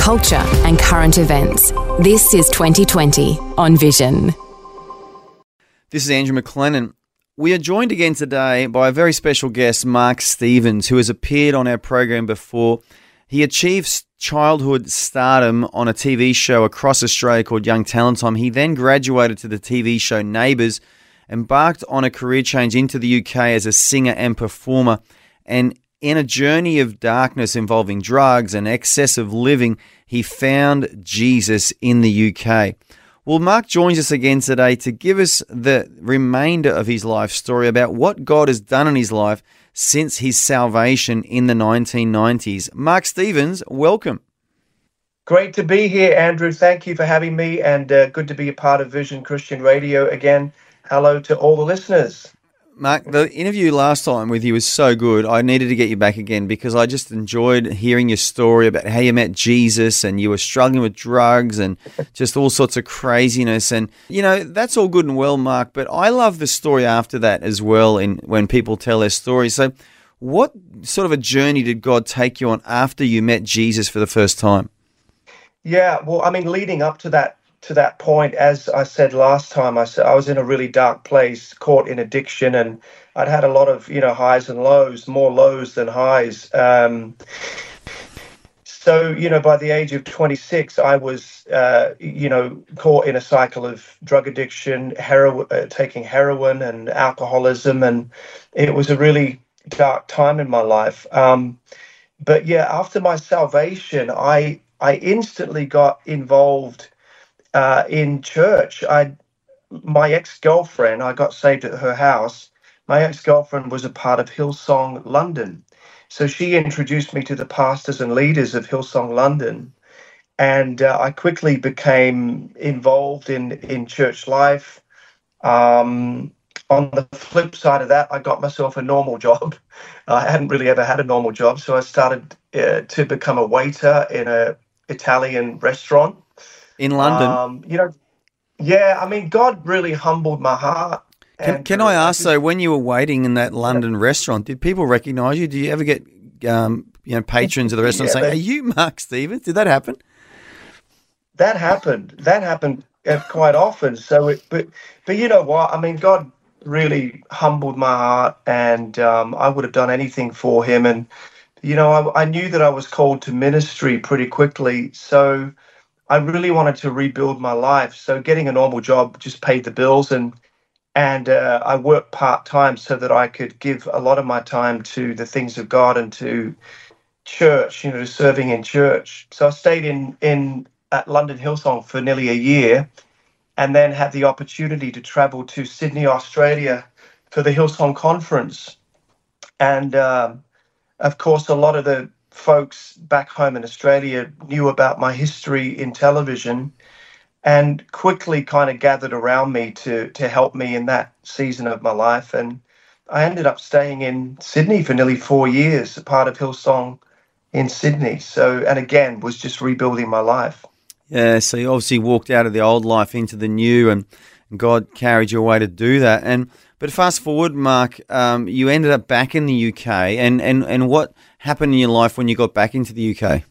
culture, and current events. This is 2020 on Vision. This is Andrew McLennan. We are joined again today by a very special guest, Mark Stevens, who has appeared on our program before. He achieved childhood stardom on a TV show across Australia called Young Talent Time. He then graduated to the TV show Neighbours, embarked on a career change into the UK as a singer and performer, and in a journey of darkness involving drugs and excessive living, he found Jesus in the UK. Well, Mark joins us again today to give us the remainder of his life story about what God has done in his life since his salvation in the 1990s. Mark Stevens, welcome. Great to be here, Andrew. Thank you for having me, and uh, good to be a part of Vision Christian Radio again. Hello to all the listeners. Mark, the interview last time with you was so good. I needed to get you back again because I just enjoyed hearing your story about how you met Jesus and you were struggling with drugs and just all sorts of craziness. And, you know, that's all good and well, Mark, but I love the story after that as well in when people tell their stories. So, what sort of a journey did God take you on after you met Jesus for the first time? Yeah, well, I mean, leading up to that to that point, as I said last time, I said I was in a really dark place, caught in addiction, and I'd had a lot of you know highs and lows, more lows than highs. Um, so you know, by the age of 26, I was uh, you know caught in a cycle of drug addiction, heroin, uh, taking heroin, and alcoholism, and it was a really dark time in my life. Um, but yeah, after my salvation, I I instantly got involved uh, in church. I my ex girlfriend, I got saved at her house. My ex girlfriend was a part of Hillsong London. So she introduced me to the pastors and leaders of Hillsong London. And uh, I quickly became involved in, in church life. Um, on the flip side of that, I got myself a normal job. I hadn't really ever had a normal job. So I started uh, to become a waiter in a Italian restaurant in London. Um, you know, yeah, I mean, God really humbled my heart. Can, can I ask though, when you were waiting in that London yeah. restaurant, did people recognise you? Did you ever get um, you know patrons of the restaurant yeah, saying, "Are you Mark Stevens?" Did that happen? That happened. That happened uh, quite often. So, it, but but you know what? I mean, God really humbled my heart, and um, I would have done anything for Him. And you know, I, I knew that I was called to ministry pretty quickly. So I really wanted to rebuild my life. So getting a normal job just paid the bills, and and uh, I worked part time so that I could give a lot of my time to the things of God and to church, you know, serving in church. So I stayed in in at London Hillsong for nearly a year, and then had the opportunity to travel to Sydney, Australia, for the Hillsong conference, and um, of course, a lot of the folks back home in Australia knew about my history in television and quickly kind of gathered around me to to help me in that season of my life. And I ended up staying in Sydney for nearly 4 years a part of Hillsong in Sydney. So and again was just rebuilding my life. Yeah so you obviously walked out of the old life into the new and God carried you away to do that. And but fast forward Mark um, you ended up back in the UK and and and what happened in your life when you got back into the UK?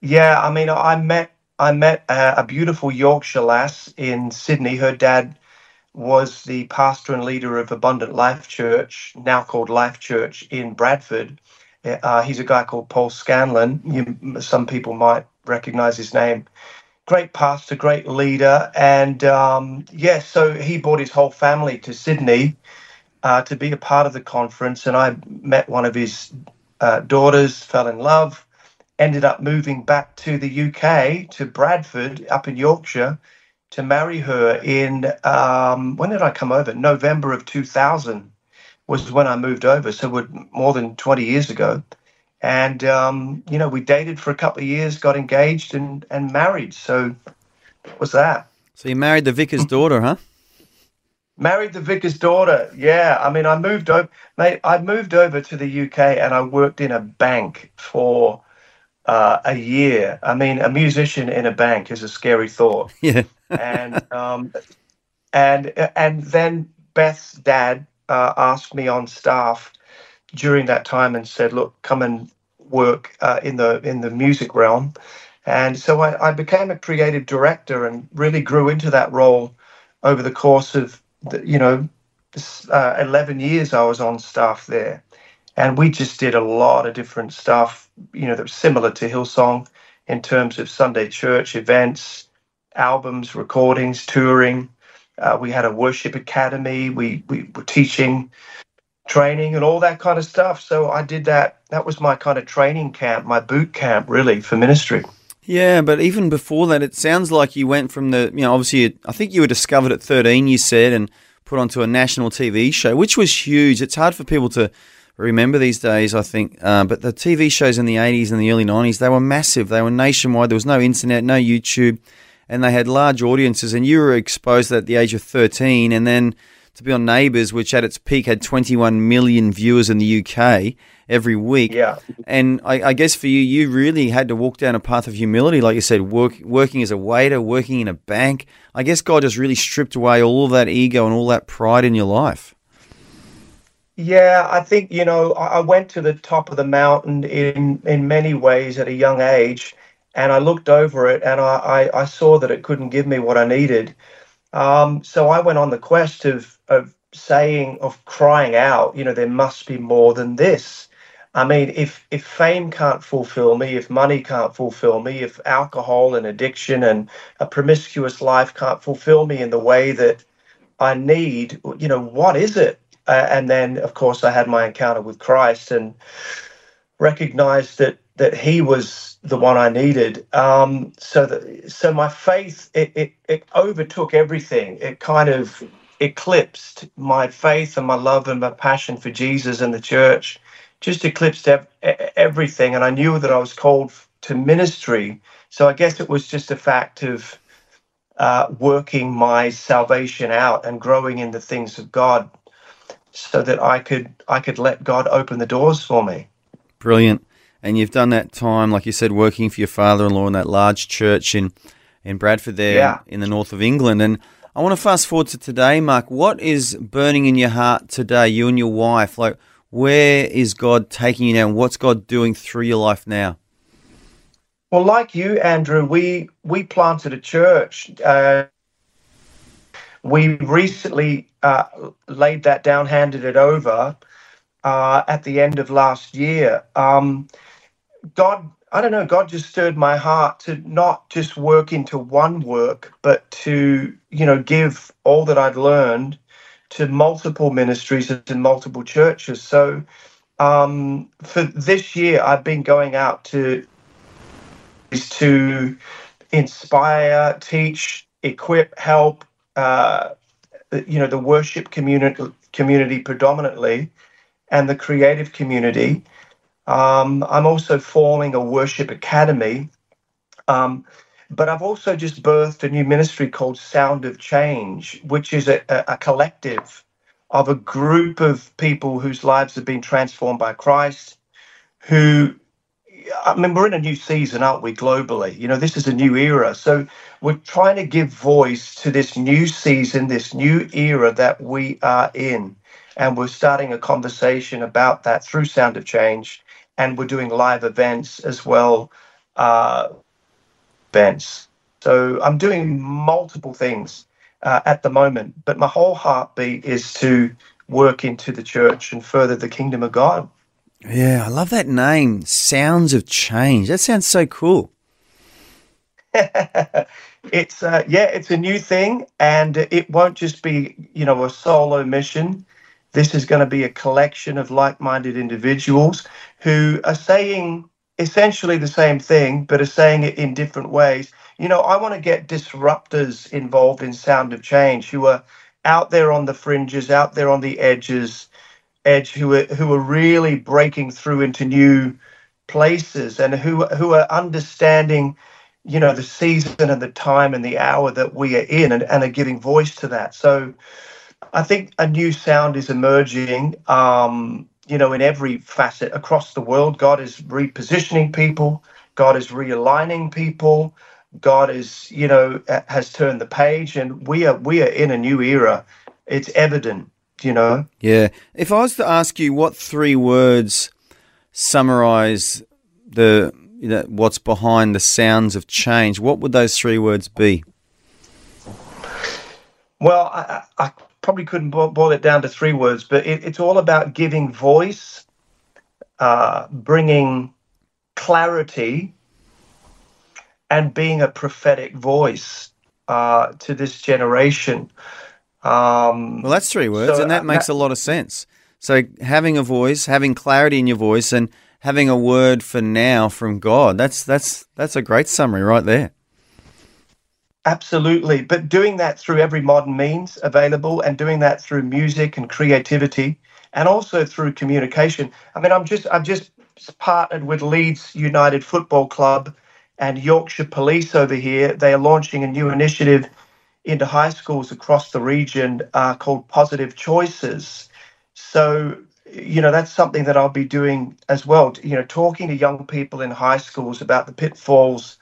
Yeah, I mean, I met I met a, a beautiful Yorkshire lass in Sydney. Her dad was the pastor and leader of Abundant Life Church, now called Life Church in Bradford. Uh, he's a guy called Paul Scanlon. You, some people might recognize his name. Great pastor, great leader, and um, yeah, so he brought his whole family to Sydney uh, to be a part of the conference, and I met one of his uh, daughters, fell in love, ended up moving back to the UK, to Bradford, up in Yorkshire, to marry her in, um, when did I come over? November of 2000 was when I moved over. So we're more than 20 years ago. And, um, you know, we dated for a couple of years, got engaged and, and married. So What was that? So you married the vicar's daughter, huh? Married the vicar's daughter. Yeah, I mean, I moved over, mate. I moved over to the UK and I worked in a bank for uh, a year. I mean, a musician in a bank is a scary thought. Yeah. and um, and and then Beth's dad uh, asked me on staff during that time and said, "Look, come and work uh, in the in the music realm." And so I, I became a creative director and really grew into that role over the course of you know, uh, 11 years I was on staff there. And we just did a lot of different stuff, you know, that was similar to Hillsong in terms of Sunday church events, albums, recordings, touring. Uh, we had a worship academy. We, we were teaching, training, and all that kind of stuff. So I did that. That was my kind of training camp, my boot camp, really, for ministry. Yeah, but even before that, it sounds like you went from the, you know, obviously, I think you were discovered at 13, you said, and put onto a national TV show, which was huge. It's hard for people to remember these days, I think. Uh, but the TV shows in the 80s and the early 90s, they were massive. They were nationwide. There was no internet, no YouTube, and they had large audiences. And you were exposed at the age of 13, and then to be on Neighbours, which at its peak had 21 million viewers in the UK every week. Yeah. And I, I, guess for you, you really had to walk down a path of humility, like you said, work, working as a waiter, working in a bank. I guess God just really stripped away all of that ego and all that pride in your life. Yeah, I think you know I went to the top of the mountain in in many ways at a young age, and I looked over it and I I, I saw that it couldn't give me what I needed. Um, so I went on the quest of of saying of crying out. You know, there must be more than this I mean, if if fame can't fulfill me, if money can't fulfill me, if alcohol and addiction and a promiscuous life can't fulfill me in the way that I need, you know, what is it? Uh, and then, of course, I had my encounter with Christ and recognized that that He was the one I needed. Um, so that so my faith it, it it overtook everything. It kind of eclipsed my faith and my love and my passion for Jesus and the church just eclipsed ev- everything. And I knew that I was called to ministry. So I guess it was just a fact of uh, working my salvation out and growing in the things of God, so that I could I could let God open the doors for me. Brilliant. And you've done that time, like you said, working for your father-in-law in that large church in in Bradford, there yeah. in the north of England. And I want to fast forward to today, Mark. What is burning in your heart today, you and your wife? Like, where is God taking you now? What's God doing through your life now? Well, like you, Andrew, we we planted a church. Uh, we recently uh, laid that down, handed it over uh, at the end of last year. Um, God, I don't know, God just stirred my heart to not just work into one work, but to you know give all that I'd learned to multiple ministries and multiple churches. So um, for this year, I've been going out to to inspire, teach, equip, help. Uh, you know the worship community community predominantly, and the creative community. Um, I'm also forming a worship academy. Um, but I've also just birthed a new ministry called Sound of Change, which is a, a collective of a group of people whose lives have been transformed by Christ, who I mean, we're in a new season, aren't we, globally? You know, this is a new era. So we're trying to give voice to this new season, this new era that we are in. And we're starting a conversation about that through Sound of Change. And we're doing live events as well uh, So I'm doing multiple things uh, at the moment, but my whole heartbeat is to work into the church and further the kingdom of God. Yeah, I love that name, Sounds of Change. That sounds so cool. it's uh, yeah, it's a new thing, and it won't just be you know a solo mission. This is going to be a collection of like-minded individuals who are saying essentially the same thing, but are saying it in different ways. You know, I want to get disruptors involved in Sound of Change who are out there on the fringes, out there on the edges, edge, who are who are really breaking through into new places and who who are understanding you know, the season and the time and the hour that we are in and, and are giving voice to that. So I think a new sound is emerging, um, you know, in every facet across the world. God is repositioning people, God is realigning people. God is, you know, has turned the page, and we are we are in a new era. It's evident, you know. Yeah. If I was to ask you what three words summarize the you know, what's behind the sounds of change, what would those three words be? Well, I, I probably couldn't boil it down to three words, but it, it's all about giving voice, uh, bringing clarity, and being a prophetic voice uh, to this generation. Um, well, that's three words, so, and that makes a lot of sense. So, having a voice, having clarity in your voice, and having a word for now from God. That's that's that's a great summary right there. Absolutely, but doing that through every modern means available, and doing that through music and creativity, and also through communication. I mean, I'm just I've just partnered with Leeds United Football Club and Yorkshire Police over here. They are launching a new initiative into high schools across the region uh, called Positive Choices. So you know that's something that I'll be doing as well. You know, talking to young people in high schools about the pitfalls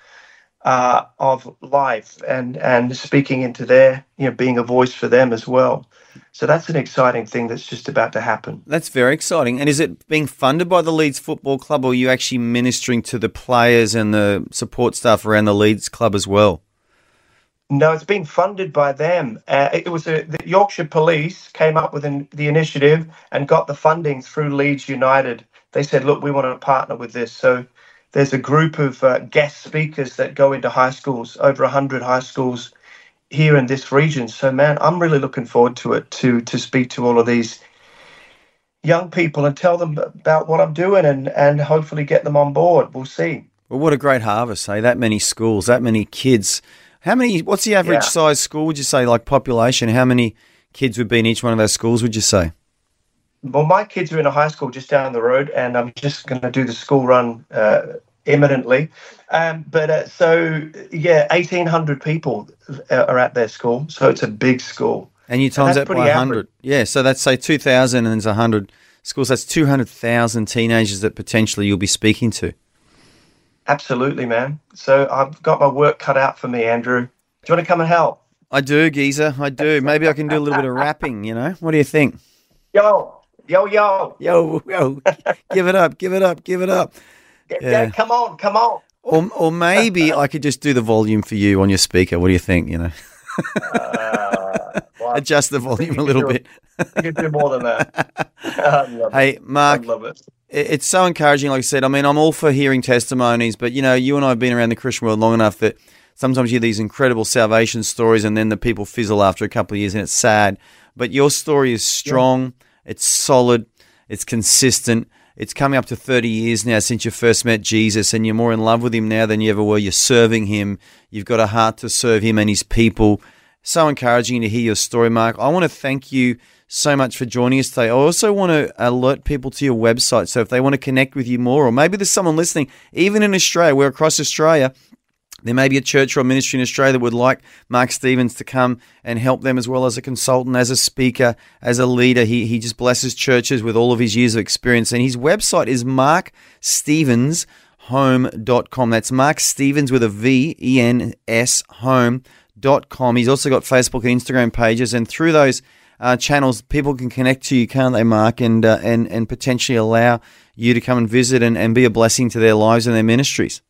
uh, of life and and speaking into their you know being a voice for them as well. So that's an exciting thing that's just about to happen. That's very exciting. And is it being funded by the Leeds Football Club, or are you actually ministering to the players and the support staff around the Leeds club as well? No, it's been funded by them. Uh, it was a, the Yorkshire Police came up with an, the initiative and got the funding through Leeds United. They said, "Look, we want to partner with this." So there's a group of uh, guest speakers that go into high schools, over hundred high schools here in this region. So, man, I'm really looking forward to it to to speak to all of these young people and tell them about what I'm doing and and hopefully get them on board. We'll see. Well, what a great harvest, hey! That many schools, that many kids how many? What's the average yeah. size school? Would you say, like population? How many kids would be in each one of those schools? Would you say? Well, my kids are in a high school just down the road, and I'm just going to do the school run uh, imminently. Um, but uh, so yeah, 1,800 people are at their school, so it's a big school. And you times and that by 100. Yeah, so that's say 2,000 and there's 100 schools. That's 200,000 teenagers that potentially you'll be speaking to. Absolutely, man. So I've got my work cut out for me, Andrew. Do you want to come and help? I do, Geezer. I do. Maybe I can do a little bit of rapping, you know? What do you think? Yo, yo, yo. Yo, yo. give it up, give it up, give it up. Yeah, come on, come on. Or, or maybe I could just do the volume for you on your speaker. What do you think, you know? uh, well, Adjust the volume a little bit. you can do more than that. hey, Mark. I love it it's so encouraging. Like I said, I mean, I'm all for hearing testimonies, but you know, you and I have been around the Christian world long enough that sometimes you hear these incredible salvation stories, and then the people fizzle after a couple of years, and it's sad. But your story is strong. Yeah. It's solid. It's consistent. It's coming up to 30 years now since you first met Jesus, and you're more in love with him now than you ever were. You're serving him. You've got a heart to serve him and his people. So encouraging to hear your story, Mark. I want to thank you so much for joining us today. I also want to alert people to your website. So if they want to connect with you more, or maybe there's someone listening, even in Australia, we're across Australia. There may be a church or a ministry in Australia that would like Mark Stevens to come and help them as well as a consultant, as a speaker, as a leader. He, he just blesses churches with all of his years of experience. And his website is markstevenshome.com. That's Mark Stevens with a V E N S home.com. He's also got Facebook and Instagram pages. And through those uh, channels people can connect to you, can't they, Mark? And uh, and and potentially allow you to come and visit and, and be a blessing to their lives and their ministries.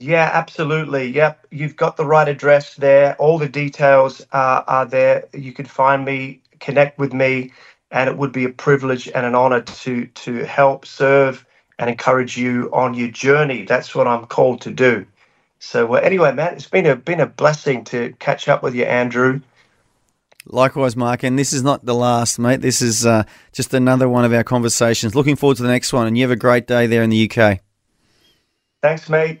Yeah, absolutely. Yep, you've got the right address there. All the details uh, are there. You can find me, connect with me, and it would be a privilege and an honor to to help serve and encourage you on your journey. That's what I'm called to do. So uh, anyway, man, it's been a been a blessing to catch up with you, Andrew. Likewise, Mark. And this is not the last, mate. This is uh, just another one of our conversations. Looking forward to the next one. And you have a great day there in the UK. Thanks, mate.